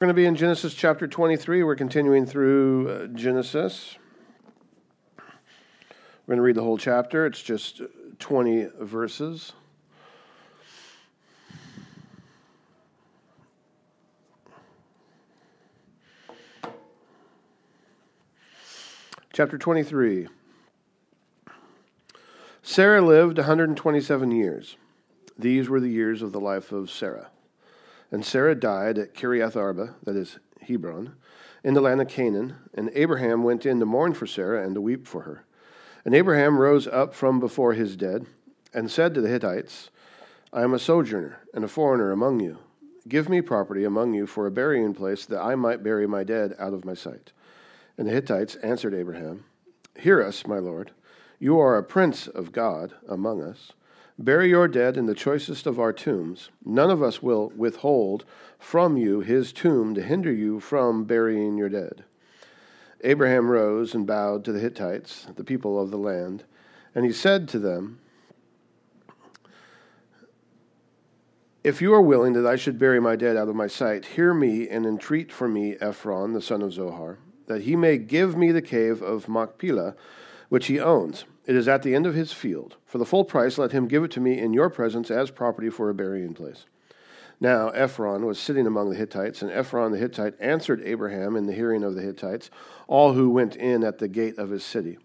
We're going to be in Genesis chapter 23. We're continuing through uh, Genesis. We're going to read the whole chapter. It's just 20 verses. Chapter 23. Sarah lived 127 years. These were the years of the life of Sarah. And Sarah died at Kiriath Arba, that is Hebron, in the land of Canaan. And Abraham went in to mourn for Sarah and to weep for her. And Abraham rose up from before his dead and said to the Hittites, I am a sojourner and a foreigner among you. Give me property among you for a burying place that I might bury my dead out of my sight. And the Hittites answered Abraham, Hear us, my lord. You are a prince of God among us. Bury your dead in the choicest of our tombs. None of us will withhold from you his tomb to hinder you from burying your dead. Abraham rose and bowed to the Hittites, the people of the land, and he said to them, If you are willing that I should bury my dead out of my sight, hear me and entreat for me Ephron, the son of Zohar, that he may give me the cave of Machpelah, which he owns it is at the end of his field. For the full price, let him give it to me in your presence as property for a burying place. Now Ephron was sitting among the Hittites, and Ephron the Hittite answered Abraham in the hearing of the Hittites, all who went in at the gate of his city.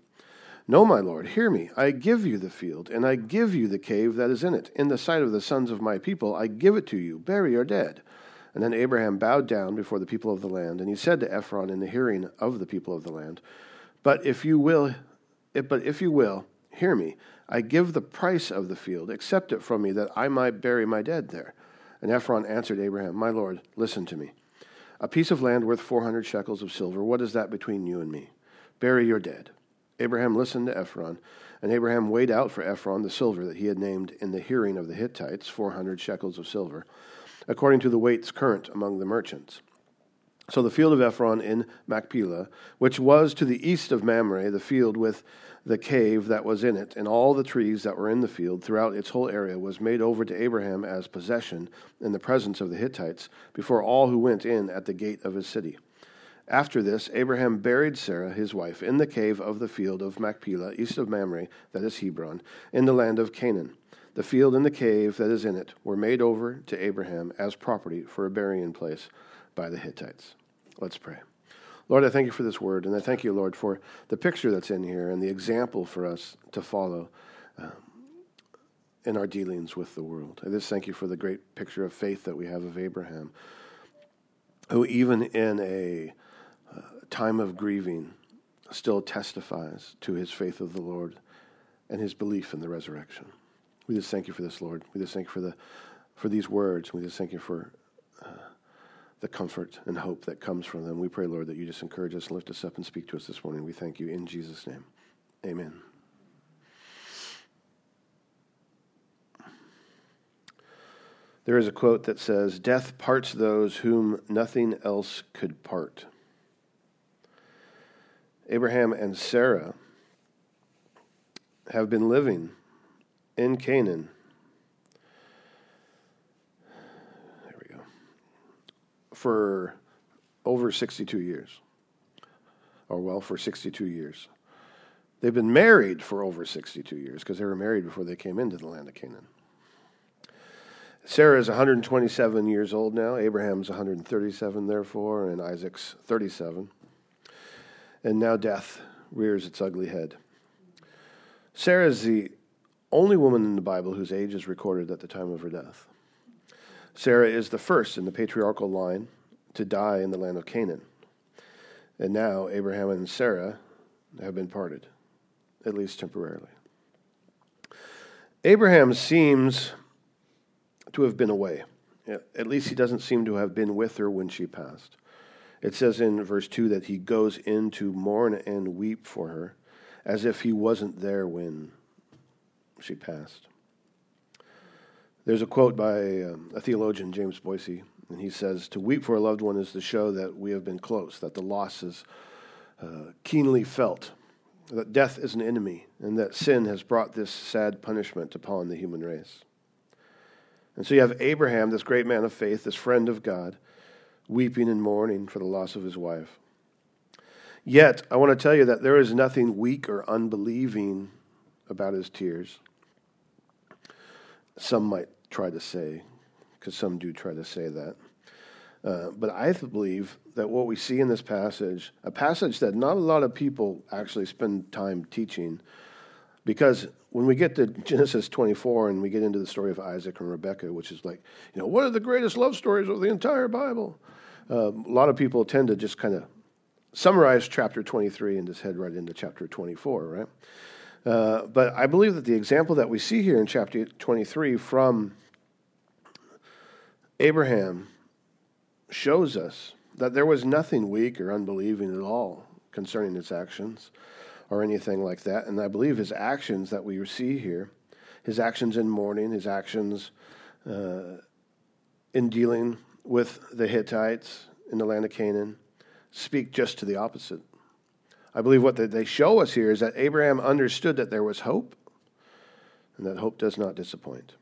No, my lord, hear me. I give you the field, and I give you the cave that is in it. In the sight of the sons of my people, I give it to you. Bury your dead. And then Abraham bowed down before the people of the land, and he said to Ephron in the hearing of the people of the land, But if you will but if you will, hear me. I give the price of the field. Accept it from me, that I might bury my dead there. And Ephron answered Abraham, My lord, listen to me. A piece of land worth 400 shekels of silver, what is that between you and me? Bury your dead. Abraham listened to Ephron, and Abraham weighed out for Ephron the silver that he had named in the hearing of the Hittites, 400 shekels of silver, according to the weights current among the merchants. So the field of Ephron in Machpelah, which was to the east of Mamre, the field with the cave that was in it, and all the trees that were in the field throughout its whole area, was made over to Abraham as possession in the presence of the Hittites before all who went in at the gate of his city. After this, Abraham buried Sarah, his wife, in the cave of the field of Machpelah, east of Mamre, that is Hebron, in the land of Canaan. The field and the cave that is in it were made over to Abraham as property for a burying place by the Hittites. Let's pray. Lord, I thank you for this word, and I thank you, Lord, for the picture that's in here and the example for us to follow um, in our dealings with the world. I just thank you for the great picture of faith that we have of Abraham, who, even in a uh, time of grieving, still testifies to his faith of the Lord and his belief in the resurrection. We just thank you for this, Lord. We just thank you for the for these words. We just thank you for the comfort and hope that comes from them. We pray, Lord, that you just encourage us, and lift us up, and speak to us this morning. We thank you in Jesus' name. Amen. There is a quote that says, Death parts those whom nothing else could part. Abraham and Sarah have been living in Canaan for over 62 years. Or, well, for 62 years. They've been married for over 62 years because they were married before they came into the land of Canaan. Sarah is 127 years old now. Abraham's 137, therefore, and Isaac's 37. And now death rears its ugly head. Sarah is the only woman in the Bible whose age is recorded at the time of her death. Sarah is the first in the patriarchal line to die in the land of Canaan. And now Abraham and Sarah have been parted, at least temporarily. Abraham seems to have been away. At least he doesn't seem to have been with her when she passed. It says in verse 2 that he goes in to mourn and weep for her as if he wasn't there when she passed. There's a quote by um, a theologian, James Boice, and he says, To weep for a loved one is to show that we have been close, that the loss is uh, keenly felt, that death is an enemy, and that sin has brought this sad punishment upon the human race. And so you have Abraham, this great man of faith, this friend of God, weeping and mourning for the loss of his wife. Yet, I want to tell you that there is nothing weak or unbelieving about his tears. Some might try to say, because some do try to say that. Uh, but I believe that what we see in this passage, a passage that not a lot of people actually spend time teaching, because when we get to Genesis 24 and we get into the story of Isaac and Rebekah, which is like, you know, one of the greatest love stories of the entire Bible, uh, a lot of people tend to just kind of summarize chapter 23 and just head right into chapter 24, right? Uh, but I believe that the example that we see here in chapter 23 from Abraham shows us that there was nothing weak or unbelieving at all concerning his actions or anything like that. And I believe his actions that we see here, his actions in mourning, his actions uh, in dealing with the Hittites in the land of Canaan, speak just to the opposite. I believe what they show us here is that Abraham understood that there was hope, and that hope does not disappoint.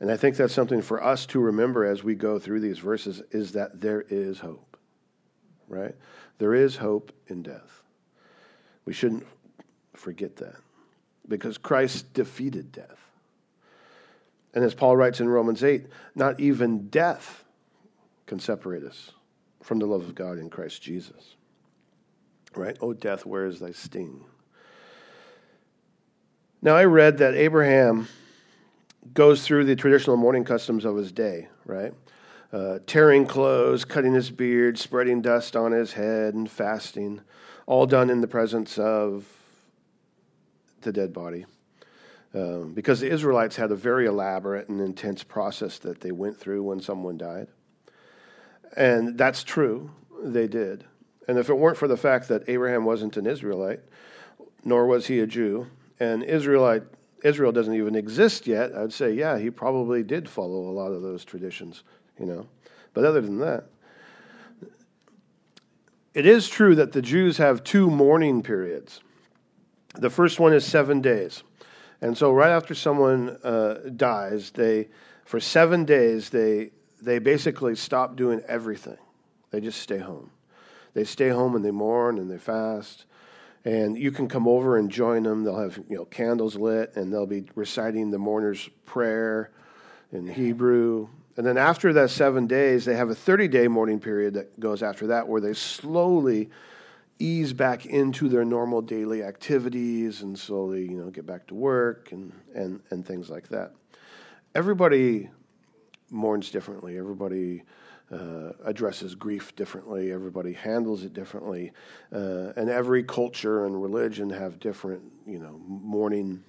And I think that's something for us to remember as we go through these verses is that there is hope, right? There is hope in death. We shouldn't forget that because Christ defeated death. And as Paul writes in Romans 8, not even death can separate us from the love of God in Christ Jesus. Right? Oh, death, where is thy sting? Now, I read that Abraham goes through the traditional mourning customs of his day, right? Uh, tearing clothes, cutting his beard, spreading dust on his head, and fasting, all done in the presence of the dead body. Um, because the Israelites had a very elaborate and intense process that they went through when someone died. And that's true, they did. And if it weren't for the fact that Abraham wasn't an Israelite, nor was he a Jew, and Israelite Israel doesn't even exist yet, I'd say, yeah, he probably did follow a lot of those traditions, you know. But other than that, it is true that the Jews have two mourning periods. The first one is seven days. And so right after someone uh, dies, they, for seven days, they, they basically stop doing everything. They just stay home. They stay home and they mourn and they fast and you can come over and join them. They'll have you know candles lit, and they'll be reciting the mourner's prayer in Hebrew. And then after that seven days, they have a 30 day mourning period that goes after that, where they slowly ease back into their normal daily activities and slowly you know get back to work and and and things like that. Everybody mourns differently. Everybody uh, addresses grief differently. Everybody handles it differently, uh, and every culture and religion have different, you know, mourning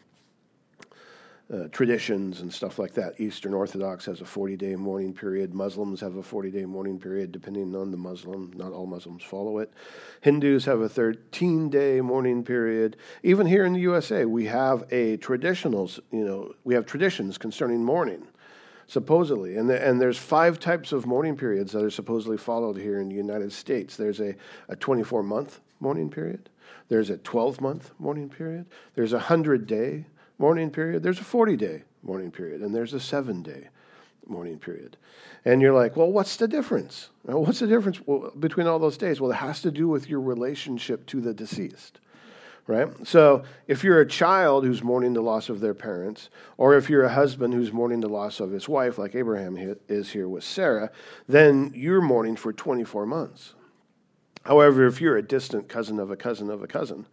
uh, traditions and stuff like that. Eastern Orthodox has a 40-day mourning period. Muslims have a 40-day mourning period, depending on the Muslim. Not all Muslims follow it. Hindus have a 13-day mourning period. Even here in the USA, we have a traditionals. You know, we have traditions concerning mourning supposedly. And, the, and there's five types of mourning periods that are supposedly followed here in the United States. There's a, a 24 month mourning period. There's a 12 month mourning period. There's a 100 day mourning period. There's a 40 day mourning period. And there's a seven day mourning period. And you're like, well, what's the difference? What's the difference between all those days? Well, it has to do with your relationship to the deceased right? So if you're a child who's mourning the loss of their parents, or if you're a husband who's mourning the loss of his wife, like Abraham is here with Sarah, then you're mourning for 24 months. However, if you're a distant cousin of a cousin of a cousin,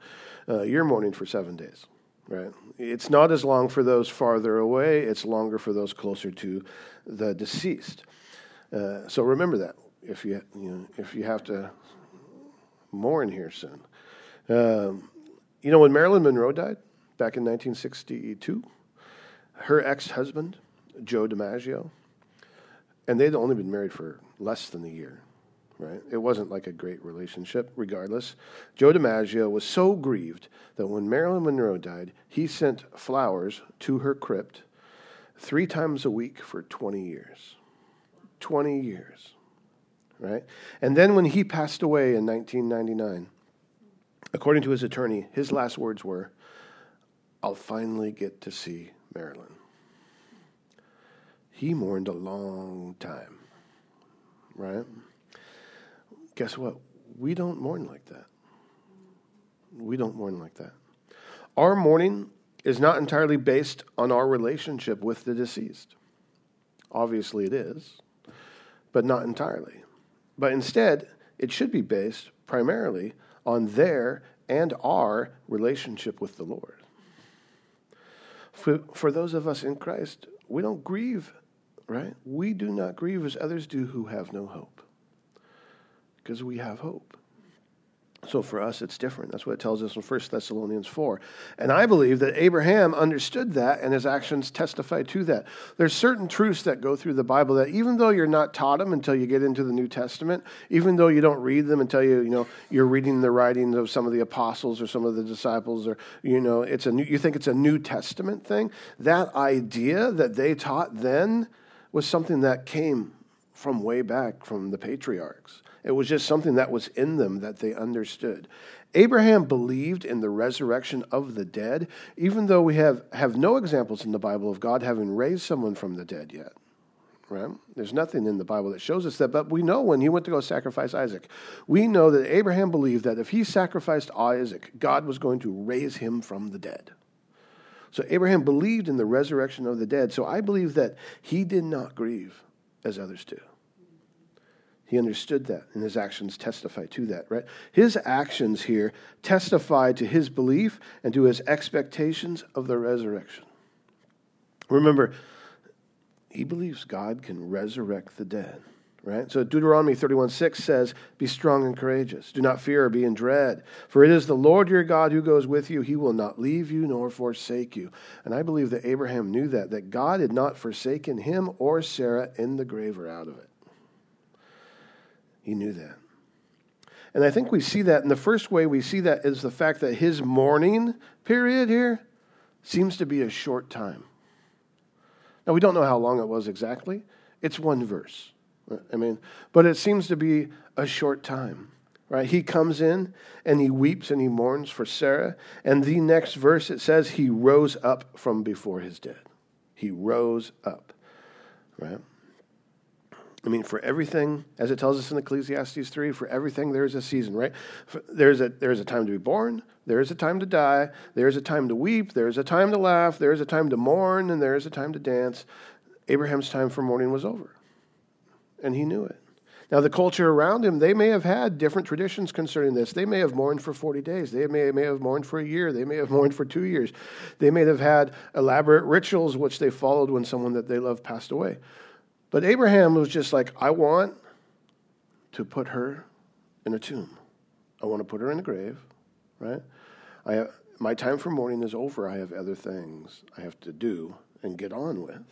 uh, you're mourning for seven days, right? It's not as long for those farther away, it's longer for those closer to the deceased. Uh, so remember that if you, you know, if you have to mourn here soon. Um, you know, when Marilyn Monroe died back in 1962, her ex husband, Joe DiMaggio, and they'd only been married for less than a year, right? It wasn't like a great relationship, regardless. Joe DiMaggio was so grieved that when Marilyn Monroe died, he sent flowers to her crypt three times a week for 20 years. 20 years, right? And then when he passed away in 1999, According to his attorney, his last words were, I'll finally get to see Marilyn. He mourned a long time. right? Guess what? We don't mourn like that. We don't mourn like that. Our mourning is not entirely based on our relationship with the deceased. Obviously, it is, but not entirely. But instead, it should be based primarily on their and our relationship with the Lord. For, for those of us in Christ, we don't grieve, right? We do not grieve as others do who have no hope, because we have hope. So for us, it's different. That's what it tells us in 1 Thessalonians 4. And I believe that Abraham understood that and his actions testify to that. There's certain truths that go through the Bible that even though you're not taught them until you get into the New Testament, even though you don't read them until you, you know, you're reading the writings of some of the apostles or some of the disciples or, you know, it's a new, you think it's a New Testament thing, that idea that they taught then was something that came from way back from the patriarchs. It was just something that was in them that they understood. Abraham believed in the resurrection of the dead, even though we have, have no examples in the Bible of God having raised someone from the dead yet. Right? There's nothing in the Bible that shows us that, but we know when he went to go sacrifice Isaac, we know that Abraham believed that if he sacrificed Isaac, God was going to raise him from the dead. So Abraham believed in the resurrection of the dead. So I believe that he did not grieve as others do. He understood that, and his actions testify to that, right? His actions here testify to his belief and to his expectations of the resurrection. Remember, he believes God can resurrect the dead, right? So Deuteronomy 31 6 says, Be strong and courageous. Do not fear or be in dread, for it is the Lord your God who goes with you. He will not leave you nor forsake you. And I believe that Abraham knew that, that God had not forsaken him or Sarah in the grave or out of it. He knew that. And I think we see that, in the first way we see that is the fact that his mourning period here seems to be a short time. Now, we don't know how long it was exactly. It's one verse. I mean, but it seems to be a short time, right? He comes in and he weeps and he mourns for Sarah. And the next verse it says he rose up from before his dead. He rose up, right? I mean, for everything, as it tells us in Ecclesiastes 3, for everything there's a season, right? There's a, there's a time to be born, there's a time to die, there's a time to weep, there's a time to laugh, there's a time to mourn, and there's a time to dance. Abraham's time for mourning was over, and he knew it. Now, the culture around him, they may have had different traditions concerning this. They may have mourned for 40 days. They may, may have mourned for a year. They may have mourned for two years. They may have had elaborate rituals which they followed when someone that they loved passed away. But Abraham was just like, I want to put her in a tomb. I want to put her in a grave, right? I have, my time for mourning is over. I have other things I have to do and get on with.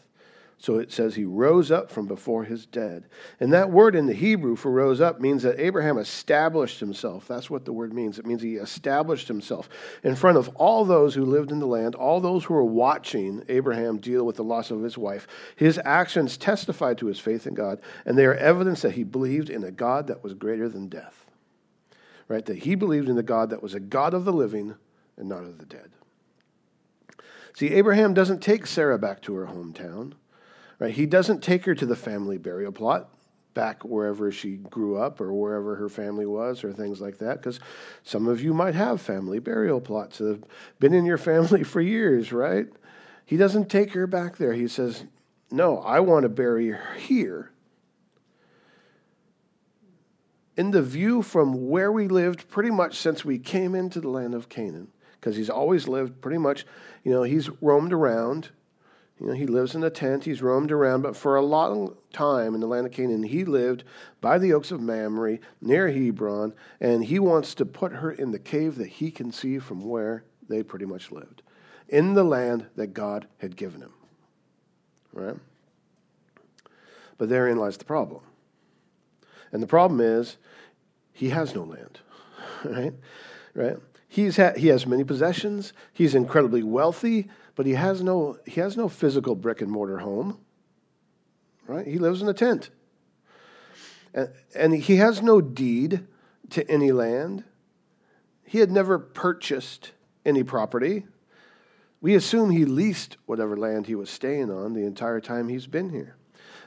So it says he rose up from before his dead. And that word in the Hebrew for rose up means that Abraham established himself. That's what the word means. It means he established himself in front of all those who lived in the land, all those who were watching Abraham deal with the loss of his wife. His actions testified to his faith in God, and they are evidence that he believed in a God that was greater than death. Right? That he believed in the God that was a God of the living and not of the dead. See, Abraham doesn't take Sarah back to her hometown. Right? He doesn't take her to the family burial plot back wherever she grew up or wherever her family was or things like that because some of you might have family burial plots that have been in your family for years right? He doesn't take her back there. He says no i want to bury her here. In the view from where we lived pretty much since we came into the land of canaan because he's always lived pretty much you know he's roamed around you know, he lives in a tent, he's roamed around, but for a long time in the land of Canaan, he lived by the oaks of Mamre near Hebron, and he wants to put her in the cave that he can see from where they pretty much lived, in the land that God had given him. Right? But therein lies the problem. And the problem is, he has no land. Right? Right? He's ha- he has many possessions. He's incredibly wealthy but he has no, he has no physical brick and mortar home. Right? He lives in a tent. And, and he has no deed to any land. He had never purchased any property. We assume he leased whatever land he was staying on the entire time he's been here.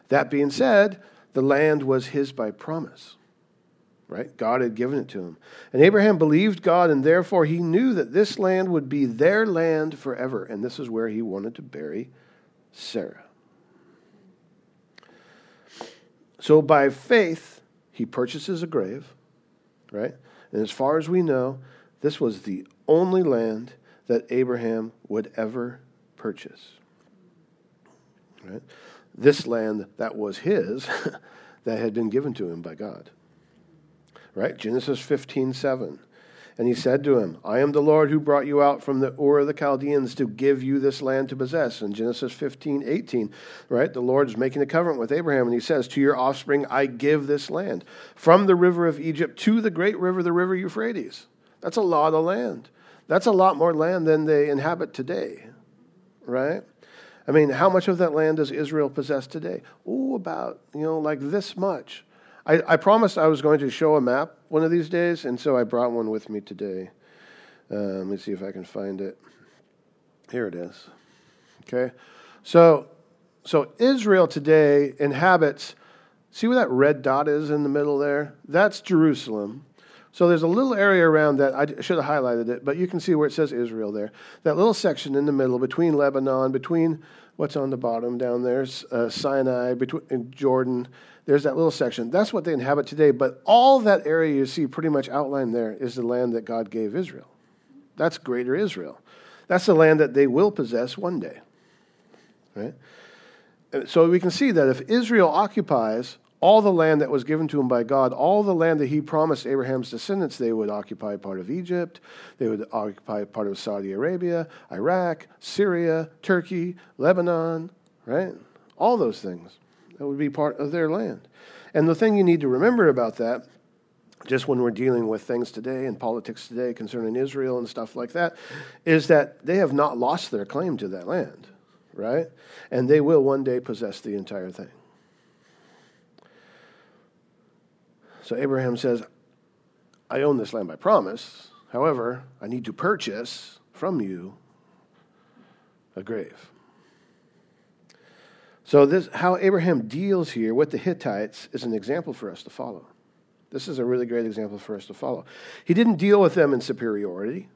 That being said, the land was his by promise. Right? God had given it to him. And Abraham believed God, and therefore he knew that this land would be their land forever. And this is where he wanted to bury Sarah. So by faith, he purchases a grave, right? And as far as we know, this was the only land that Abraham would ever purchase. Right? This land that was his, that had been given to him by God. Right? Genesis 15, 7. And he said to him, I am the Lord who brought you out from the Ur of the Chaldeans to give you this land to possess. In Genesis 15, 18, right? The Lord is making a covenant with Abraham, and he says, To your offspring I give this land, from the river of Egypt to the great river, the river Euphrates. That's a lot of land. That's a lot more land than they inhabit today, right? I mean, how much of that land does Israel possess today? Oh, about, you know, like this much. I, I, promised I was going to show a map one of these days, and so I brought one with me today. Uh, let me see if I can find it. Here it is. Okay. So, so Israel today inhabits, see where that red dot is in the middle there? That's Jerusalem. So there's a little area around that. I should have highlighted it, but you can see where it says Israel there. That little section in the middle between Lebanon, between what's on the bottom down there, uh, Sinai, between Jordan. There's that little section. That's what they inhabit today. But all that area you see pretty much outlined there is the land that God gave Israel. That's greater Israel. That's the land that they will possess one day. Right? So we can see that if Israel occupies all the land that was given to him by God, all the land that he promised Abraham's descendants, they would occupy part of Egypt, they would occupy part of Saudi Arabia, Iraq, Syria, Turkey, Lebanon, right? All those things. That would be part of their land. And the thing you need to remember about that, just when we're dealing with things today and politics today concerning Israel and stuff like that, is that they have not lost their claim to that land, right? And they will one day possess the entire thing. So Abraham says, I own this land by promise. However, I need to purchase from you a grave. So this how Abraham deals here with the Hittites is an example for us to follow. This is a really great example for us to follow. He didn't deal with them in superiority.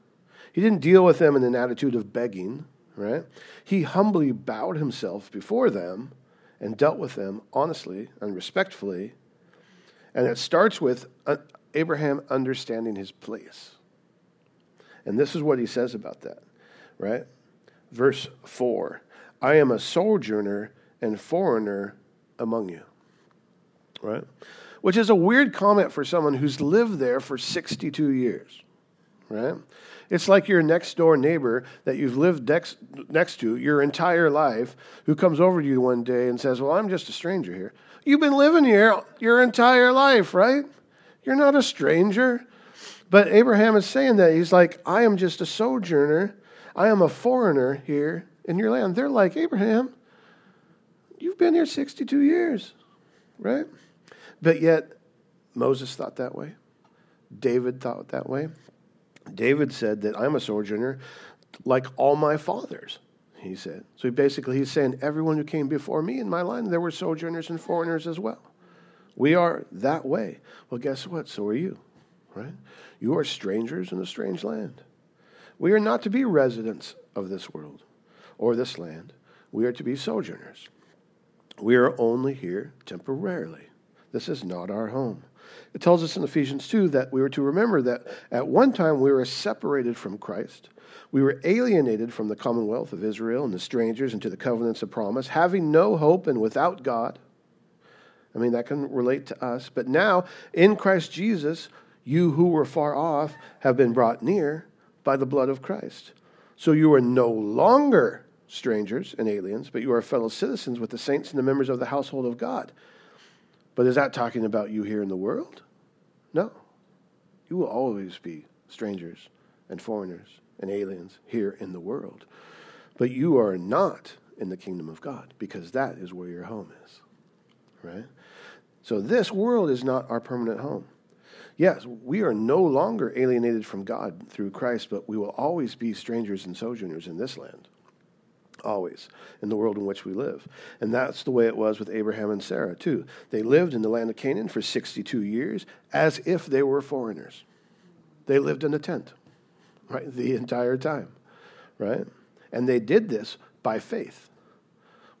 He didn't deal with them in an attitude of begging, right? He humbly bowed himself before them and dealt with them honestly and respectfully and it starts with uh, Abraham understanding his place. And this is what he says about that, right? Verse 4 I am a sojourner and foreigner among you, right? Which is a weird comment for someone who's lived there for 62 years, right? It's like your next door neighbor that you've lived next, next to your entire life who comes over to you one day and says, Well, I'm just a stranger here. You've been living here your entire life, right? You're not a stranger. But Abraham is saying that. He's like, I am just a sojourner. I am a foreigner here in your land. They're like, Abraham, you've been here 62 years, right? But yet, Moses thought that way. David thought that way. David said that I'm a sojourner like all my fathers he said. So basically, he's saying everyone who came before me in my line, there were sojourners and foreigners as well. We are that way. Well, guess what? So are you, right? You are strangers in a strange land. We are not to be residents of this world or this land. We are to be sojourners. We are only here temporarily. This is not our home. It tells us in Ephesians 2 that we were to remember that at one time we were separated from Christ we were alienated from the commonwealth of Israel and the strangers into the covenants of promise, having no hope and without God. I mean, that can relate to us. But now, in Christ Jesus, you who were far off have been brought near by the blood of Christ. So you are no longer strangers and aliens, but you are fellow citizens with the saints and the members of the household of God. But is that talking about you here in the world? No. You will always be strangers and foreigners and aliens here in the world. But you are not in the kingdom of God because that is where your home is. Right? So this world is not our permanent home. Yes, we are no longer alienated from God through Christ, but we will always be strangers and sojourners in this land. Always in the world in which we live. And that's the way it was with Abraham and Sarah, too. They lived in the land of Canaan for 62 years as if they were foreigners. They lived in a tent, right, the entire time, right? And they did this by faith.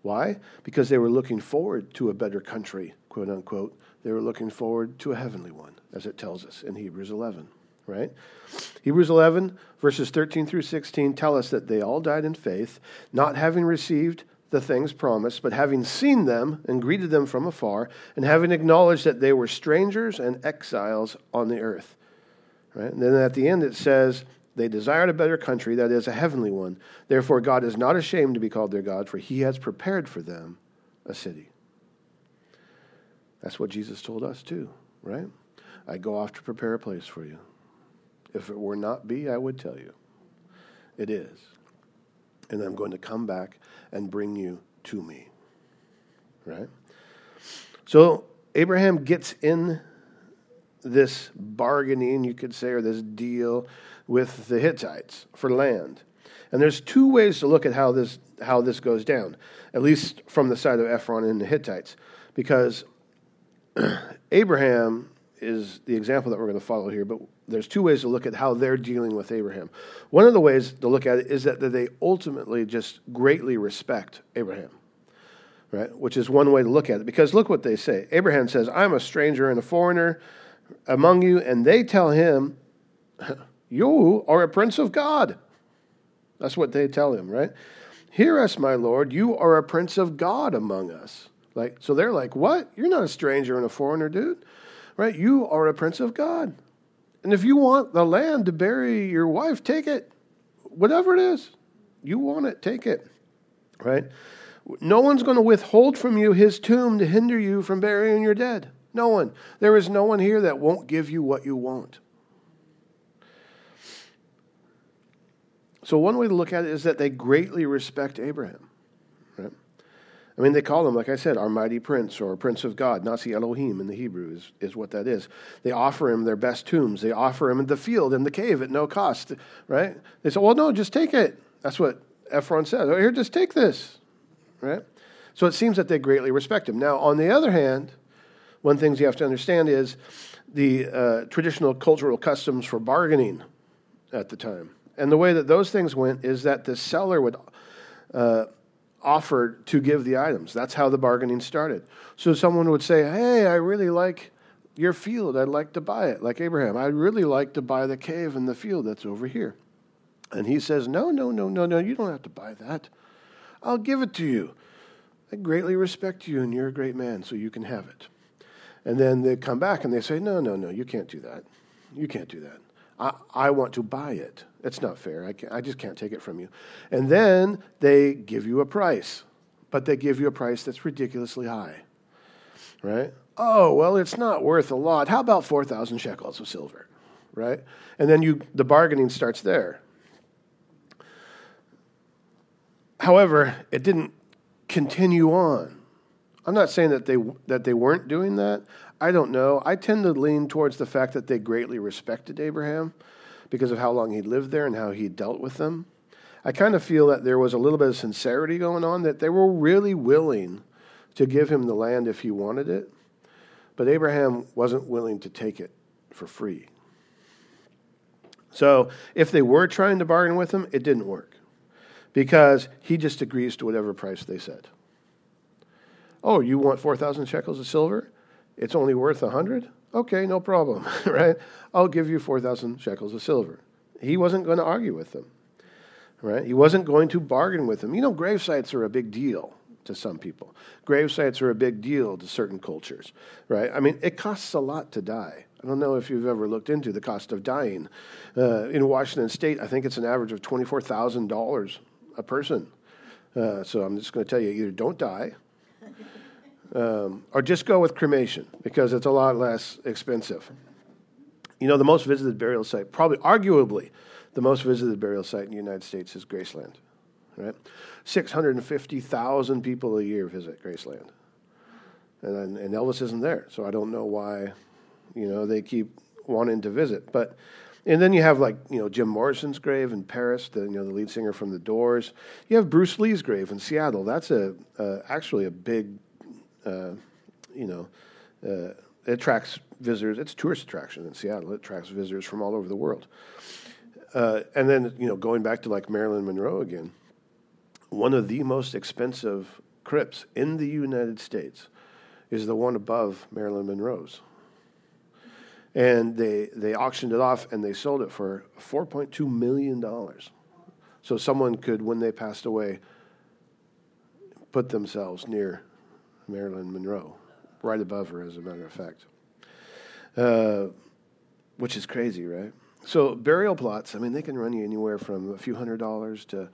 Why? Because they were looking forward to a better country, quote unquote. They were looking forward to a heavenly one, as it tells us in Hebrews 11 right? Hebrews 11, verses 13 through 16 tell us that they all died in faith, not having received the things promised, but having seen them and greeted them from afar, and having acknowledged that they were strangers and exiles on the earth. Right? And then at the end it says, They desired a better country, that is, a heavenly one. Therefore, God is not ashamed to be called their God, for he has prepared for them a city. That's what Jesus told us, too, right? I go off to prepare a place for you. If it were not be, I would tell you. It is. And I'm going to come back and bring you to me. Right? So Abraham gets in this bargaining, you could say, or this deal with the Hittites for land. And there's two ways to look at how this how this goes down, at least from the side of Ephron and the Hittites, because Abraham is the example that we're going to follow here, but there's two ways to look at how they're dealing with Abraham. One of the ways to look at it is that, they ultimately just greatly respect Abraham, right? Which is one way to look at it. Because look what they say. Abraham says, I'm a stranger and a foreigner among you, and they tell him, You are a prince of God. That's what they tell him, right? Hear us, my Lord, you are a prince of God among us. Like, so they're like, What? You're not a stranger and a foreigner, dude right? You are a prince of God. And if you want the land to bury your wife, take it. Whatever it is, you want it, take it, right? No one's going to withhold from you his tomb to hinder you from burying your dead. No one. There is no one here that won't give you what you want. So, one way to look at it is that they greatly respect Abraham. I mean, they call him, like I said, our mighty prince or prince of God. Nasi Elohim in the Hebrew is, is what that is. They offer him their best tombs. They offer him the field and the cave at no cost, right? They say, well, no, just take it. That's what Ephron says. Oh, here, just take this, right? So it seems that they greatly respect him. Now, on the other hand, one thing you have to understand is the uh, traditional cultural customs for bargaining at the time. And the way that those things went is that the seller would uh, offered to give the items. That's how the bargaining started. So someone would say, Hey, I really like your field. I'd like to buy it. Like Abraham, I'd really like to buy the cave and the field that's over here. And he says, No, no, no, no, no, you don't have to buy that. I'll give it to you. I greatly respect you and you're a great man, so you can have it. And then they come back and they say, No, no, no, you can't do that. You can't do that. I, I want to buy it. It's not fair. I, I just can't take it from you. And then they give you a price, but they give you a price that's ridiculously high, right? Oh, well, it's not worth a lot. How about 4,000 shekels of silver, right? And then you, the bargaining starts there. However, it didn't continue on. I'm not saying that they, that they weren't doing that. I don't know. I tend to lean towards the fact that they greatly respected Abraham because of how long he'd lived there and how he dealt with them. I kind of feel that there was a little bit of sincerity going on, that they were really willing to give him the land if he wanted it. But Abraham wasn't willing to take it for free. So if they were trying to bargain with him, it didn't work because he just agrees to whatever price they said. Oh, you want 4,000 shekels of silver? It's only worth a 100? Okay, no problem, right? I'll give you 4,000 shekels of silver. He wasn't going to argue with them, right? He wasn't going to bargain with them. You know, grave sites are a big deal to some people. Grave sites are a big deal to certain cultures, right? I mean, it costs a lot to die. I don't know if you've ever looked into the cost of dying. Uh, in Washington State, I think it's an average of $24,000 a person. Uh, so I'm just going to tell you either don't die um, or just go with cremation because it's a lot less expensive. You know, the most visited burial site, probably arguably the most visited burial site in the United States is Graceland, right? 650,000 people a year visit Graceland. And, and Elvis isn't there, so I don't know why, you know, they keep wanting to visit. But And then you have like you know Jim Morrison's grave in Paris, the you know the lead singer from The Doors. You have Bruce Lee's grave in Seattle. That's a actually a big, uh, you know, uh, it attracts visitors. It's a tourist attraction in Seattle. It attracts visitors from all over the world. Uh, and then you know going back to like Marilyn Monroe again, one of the most expensive crypts in the United States is the one above Marilyn Monroe's and they they auctioned it off and they sold it for 4.2 million dollars so someone could when they passed away put themselves near marilyn monroe right above her as a matter of fact uh, which is crazy right so burial plots i mean they can run you anywhere from a few hundred dollars to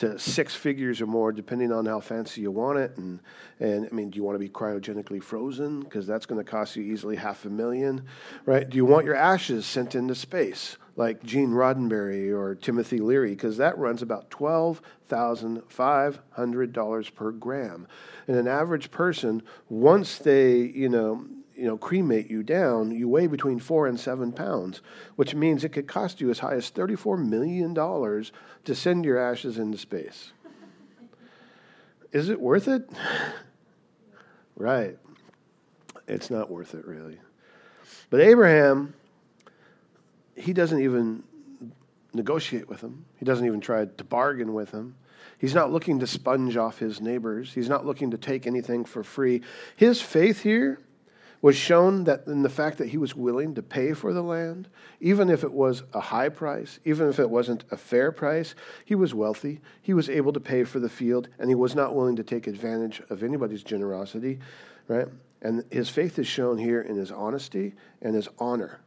to six figures or more, depending on how fancy you want it. And, and I mean, do you want to be cryogenically frozen? Because that's going to cost you easily half a million, right? Do you want your ashes sent into space, like Gene Roddenberry or Timothy Leary? Because that runs about $12,500 per gram. And an average person, once they, you know, you know, cremate you down, you weigh between four and seven pounds, which means it could cost you as high as $34 million to send your ashes into space. Is it worth it? right. It's not worth it, really. But Abraham, he doesn't even negotiate with him, he doesn't even try to bargain with him. He's not looking to sponge off his neighbors. He's not looking to take anything for free. His faith here was shown that in the fact that he was willing to pay for the land, even if it was a high price, even if it wasn't a fair price, he was wealthy. He was able to pay for the field, and he was not willing to take advantage of anybody's generosity, right? And his faith is shown here in his honesty and his honor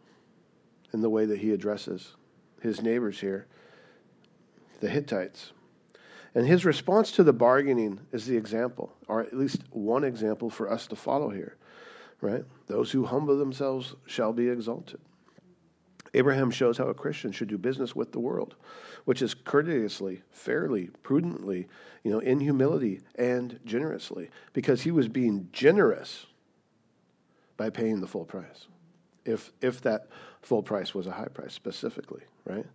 in the way that he addresses his neighbors here, the Hittites. And his response to the bargaining is the example, or at least one example for us to follow here right? Those who humble themselves shall be exalted. Abraham shows how a Christian should do business with the world, which is courteously, fairly, prudently, you know, in humility and generously, because he was being generous by paying the full price. If if that full price was a high price specifically, right?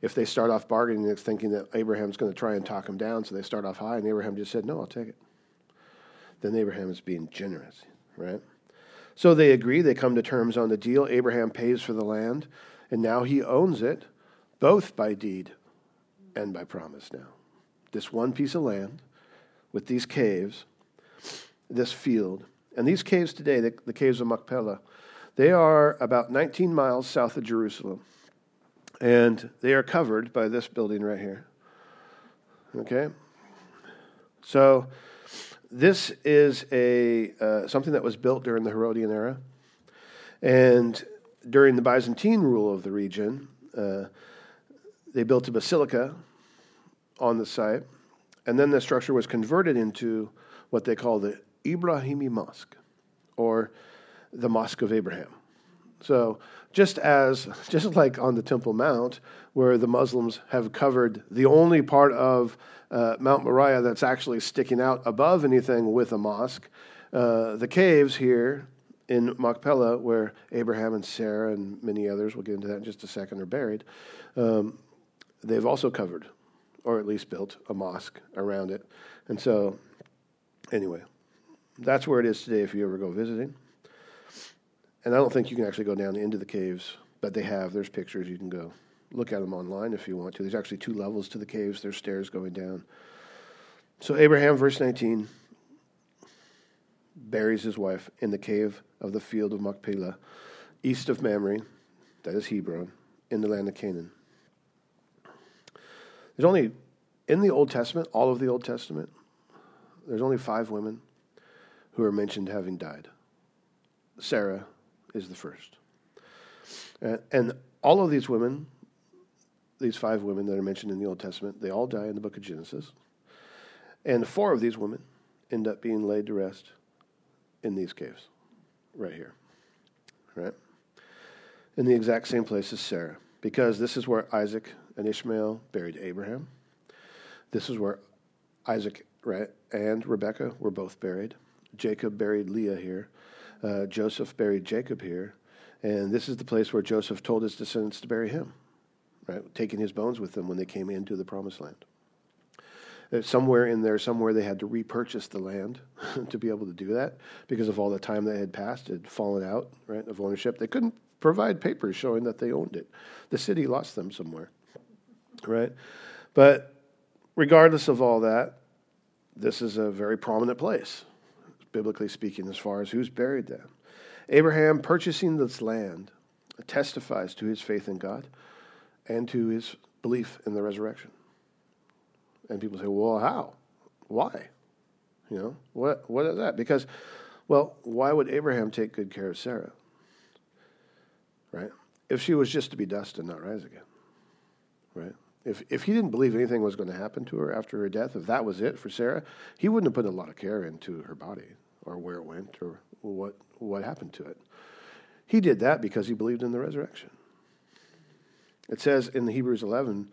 If they start off bargaining, it's thinking that Abraham's going to try and talk him down, so they start off high, and Abraham just said, "No, I'll take it." Then Abraham is being generous, right? So they agree, they come to terms on the deal. Abraham pays for the land, and now he owns it, both by deed and by promise now. This one piece of land with these caves, this field, and these caves today, the, the caves of Machpelah, they are about 19 miles south of Jerusalem. And they are covered by this building right here. Okay? So this is a uh, something that was built during the Herodian era, and during the Byzantine rule of the region, uh, they built a basilica on the site, and then the structure was converted into what they call the Ibrahimi Mosque, or the Mosque of Abraham. So just as just like on the Temple Mount, where the Muslims have covered the only part of uh, Mount Moriah that's actually sticking out above anything with a mosque, uh, the caves here in Machpelah, where Abraham and Sarah and many others, we'll get into that in just a second, are buried, um, they've also covered, or at least built, a mosque around it. And so, anyway, that's where it is today if you ever go visiting. And I don't think you can actually go down into the caves, but they have. There's pictures. You can go look at them online if you want to. There's actually two levels to the caves. There's stairs going down. So Abraham, verse 19, buries his wife in the cave of the field of Machpelah, east of Mamre, that is Hebron, in the land of Canaan. There's only, in the Old Testament, all of the Old Testament, there's only five women who are mentioned having died. Sarah, is the first. Uh, and all of these women, these five women that are mentioned in the Old Testament, they all die in the book of Genesis. And four of these women end up being laid to rest in these caves, right here. Right? In the exact same place as Sarah, because this is where Isaac and Ishmael buried Abraham. This is where Isaac right, and Rebekah were both buried. Jacob buried Leah here. Uh, Joseph buried Jacob here, And this is the place where Joseph told his descendants to bury him, right? Taking his bones with them when they came into the promised land. Uh, somewhere in there, somewhere they had to repurchase the land to be able to do that because of all the time that had passed, it had fallen out, right, of ownership. They couldn't provide papers showing that they owned it. The city lost them somewhere, right? But regardless of all that, this is a very prominent place, biblically speaking, as far as who's buried there. Abraham purchasing this land testifies to his faith in God and to his belief in the resurrection. And people say, well, how? Why? You know, what, what is that? Because, well, why would Abraham take good care of Sarah? Right? If she was just to be dust and not rise again. Right? If, if he didn't believe anything was going to happen to her after her death, if that was it for Sarah, he wouldn't have put a lot of care into her body or where it went or what, what happened to it. He did that because he believed in the resurrection. It says in the Hebrews 11,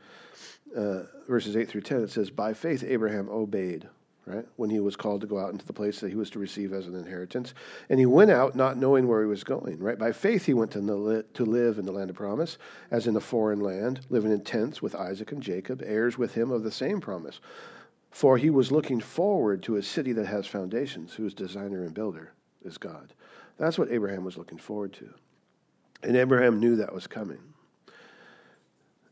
uh, verses 8 through 10, it says, By faith Abraham obeyed, right, when he was called to go out into the place that he was to receive as an inheritance. And he went out not knowing where he was going, right? By faith he went to, to live in the land of promise, as in a foreign land, living in tents with Isaac and Jacob, heirs with him of the same promise. For he was looking forward to a city that has foundations, whose designer and builder is God. That's what Abraham was looking forward to. And Abraham knew that was coming.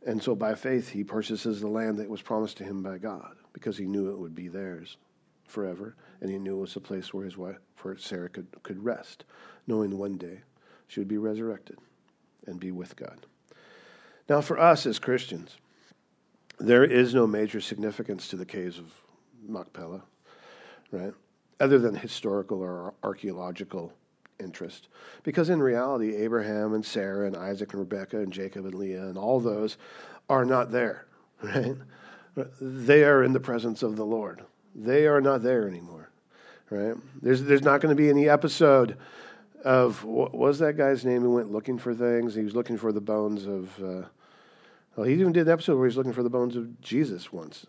And so by faith, he purchases the land that was promised to him by God because he knew it would be theirs forever. And he knew it was a place where his wife, Sarah could, could rest, knowing one day she would be resurrected and be with God. Now, for us as Christians, there is no major significance to the caves of Machpelah, right? Other than historical or archaeological interest. Because in reality, Abraham and Sarah and Isaac and Rebekah and Jacob and Leah and all those are not there, right? They are in the presence of the Lord. They are not there anymore, right? There's, there's not going to be any episode of what was that guy's name who went looking for things? He was looking for the bones of. Uh, well, he even did an episode where he's looking for the bones of Jesus once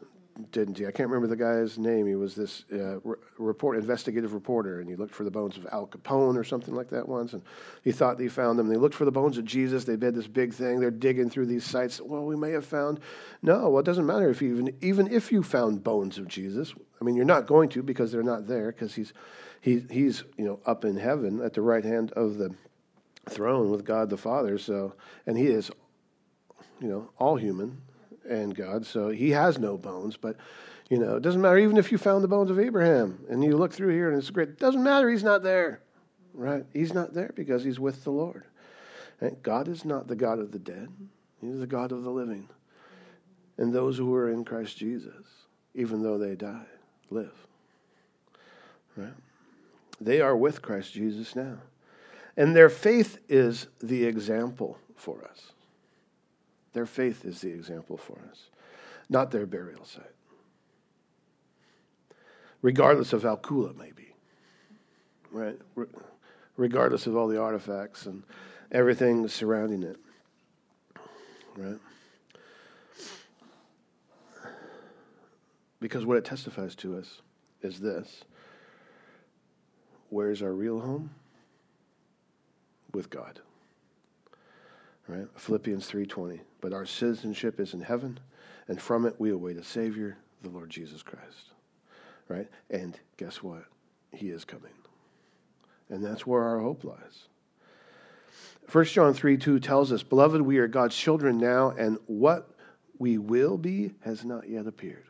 didn't he? I can't remember the guy's name. He was this uh, re- report investigative reporter, and he looked for the bones of Al Capone or something like that once, and he thought he found them. And They looked for the bones of Jesus. They did this big thing. They're digging through these sites. Well, we may have found. No, well, it doesn't matter if you even even if you found bones of Jesus. I mean, you're not going to because they're not there because he's he he's you know up in heaven at the right hand of the throne with God the Father. So, and he is you know all human and God, so he has no bones. But, you know, it doesn't matter even if you found the bones of Abraham and you look through here and it's great. It doesn't matter, he's not there, right? He's not there because he's with the Lord. And God is not the God of the dead, he's the God of the living. And those who are in Christ Jesus, even though they die, live. Right? They are with Christ Jesus now. And their faith is the example for us. Their faith is the example for us, not their burial site. Regardless of how cool it may be, right? regardless of all the artifacts and everything surrounding it, right? Because what it testifies to us is this where's our real home? With God. Right? Philippians 3:20. But our citizenship is in heaven, and from it we await a savior, the Lord Jesus Christ. Right? And guess what? He is coming. And that's where our hope lies. 1 John 3 2 tells us, Beloved, we are God's children now, and what we will be has not yet appeared.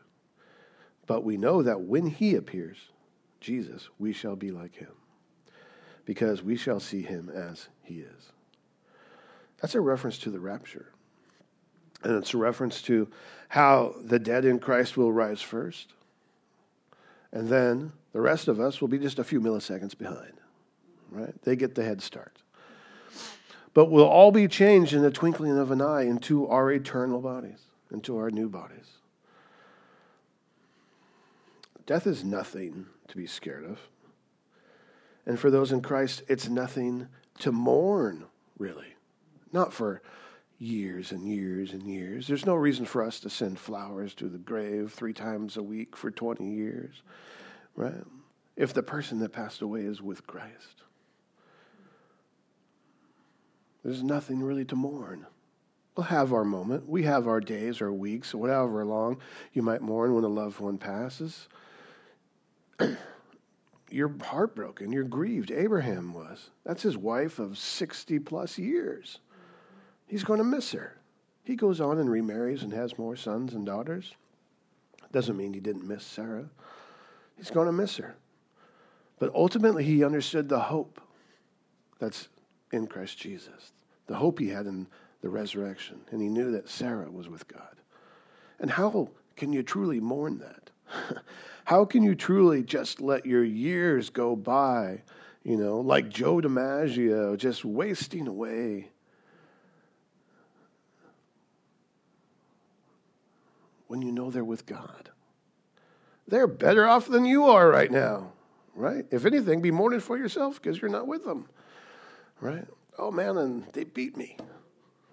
But we know that when he appears, Jesus, we shall be like him, because we shall see him as he is. That's a reference to the rapture. And it's a reference to how the dead in Christ will rise first. And then the rest of us will be just a few milliseconds behind. Right? They get the head start. But we'll all be changed in the twinkling of an eye into our eternal bodies, into our new bodies. Death is nothing to be scared of. And for those in Christ, it's nothing to mourn, really. Not for years and years and years. There's no reason for us to send flowers to the grave three times a week for 20 years, right? If the person that passed away is with Christ. There's nothing really to mourn. We'll have our moment. We have our days or weeks, or whatever long you might mourn when a loved one passes. You're heartbroken. You're grieved. Abraham was. That's his wife of 60 plus years. He's going to miss her. He goes on and remarries and has more sons and daughters. Doesn't mean he didn't miss Sarah. He's going to miss her. But ultimately, he understood the hope that's in Christ Jesus, the hope he had in the resurrection. And he knew that Sarah was with God. And how can you truly mourn that? how can you truly just let your years go by, you know, like Joe DiMaggio, just wasting away? When you know they're with God. They're better off than you are right now, right? If anything, be mourning for yourself because you're not with them, right? Oh man, and they beat me,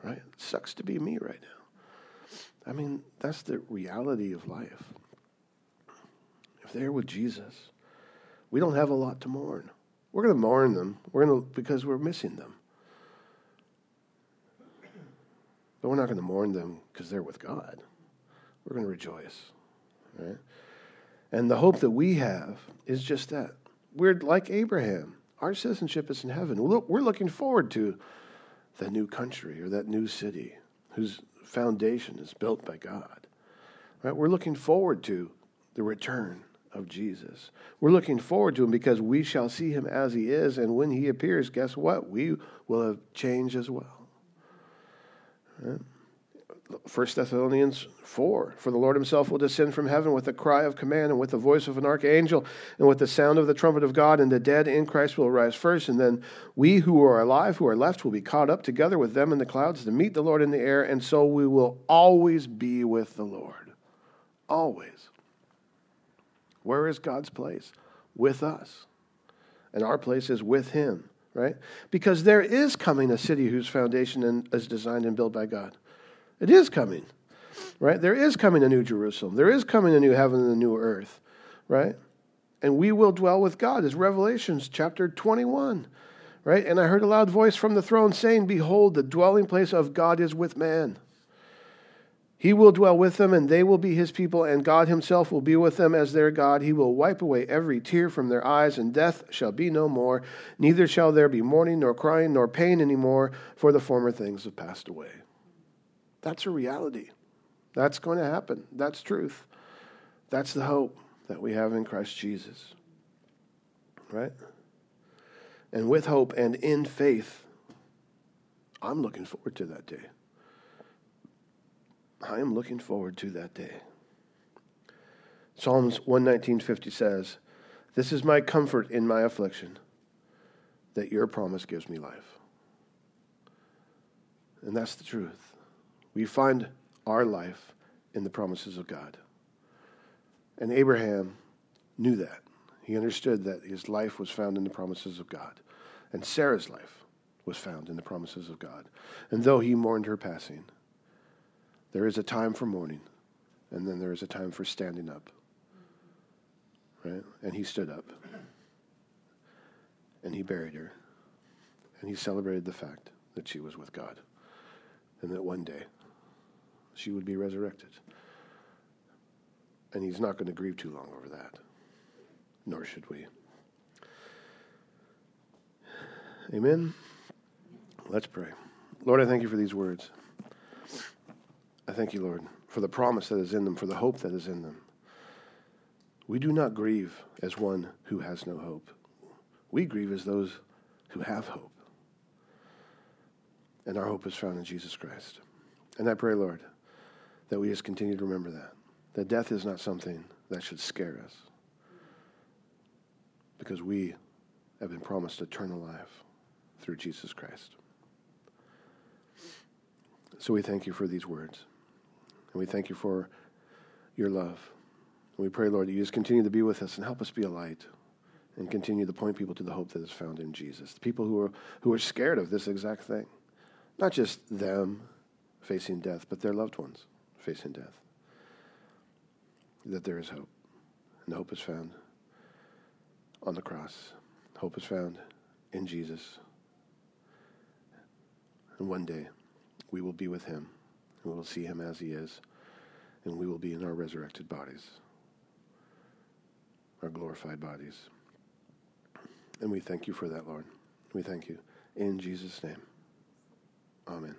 right? It sucks to be me right now. I mean, that's the reality of life. If they're with Jesus, we don't have a lot to mourn. We're going to mourn them. We're going to because we're missing them. But we're not going to mourn them because they're with God. We're going to rejoice, right? And the hope that we have is just that. We're like Abraham. Our citizenship is in heaven. We're looking forward to that new country or that new city whose foundation is built by God. Right? We're looking forward to the return of Jesus. We're looking forward to him because we shall see him as he is, and when he appears, guess what? We will have changed as well. Right? 1 Thessalonians 4 For the Lord himself will descend from heaven with a cry of command and with the voice of an archangel and with the sound of the trumpet of God, and the dead in Christ will rise first. And then we who are alive, who are left, will be caught up together with them in the clouds to meet the Lord in the air, and so we will always be with the Lord. Always. Where is God's place? With us. And our place is with him, right? Because there is coming a city whose foundation is designed and built by God. It is coming, right? There is coming a new Jerusalem. There is coming a new heaven and a new earth, right? And we will dwell with God, as Revelations chapter 21, right? And I heard a loud voice from the throne saying, Behold, the dwelling place of God is with man. He will dwell with them, and they will be his people, and God himself will be with them as their God. He will wipe away every tear from their eyes, and death shall be no more. Neither shall there be mourning, nor crying, nor pain any more, for the former things have passed away. That's a reality. That's going to happen. That's truth. That's the hope that we have in Christ Jesus. Right? And with hope and in faith, I'm looking forward to that day. I am looking forward to that day. Psalms 119:50 says, "This is my comfort in my affliction, that your promise gives me life." And that's the truth. We find our life in the promises of God. And Abraham knew that. He understood that his life was found in the promises of God. And Sarah's life was found in the promises of God. And though he mourned her passing, there is a time for mourning, and then there is a time for standing up. Right? And he stood up. And he buried her. And he celebrated the fact that she was with God. And that one day she would be resurrected. And he's not going to grieve too long over that, nor should we. Amen. Let's pray. Lord, I thank you for these words. I thank you, Lord, for the promise that is in them, for the hope that is in them. We do not grieve as one who has no hope. We grieve as those who have hope. And our hope is found in Jesus Christ. And I pray, Lord, that we just continue to remember that. That death is not something that should scare us because we have been promised eternal life through Jesus Christ. So we thank you for these words. And we thank you for your love. And we pray, Lord, that you just continue to be with us and help us be a light and continue to point people to the hope that is found in Jesus. The people who are, who are scared of this exact thing. Not just them facing death, but their loved ones facing death. That there is hope. And hope is found on the cross. Hope is found in Jesus. And one day we will be with him, and we will see him as he is, and we will be in our resurrected bodies, our glorified bodies. And we thank you for that, Lord. We thank you. In Jesus' name, amen.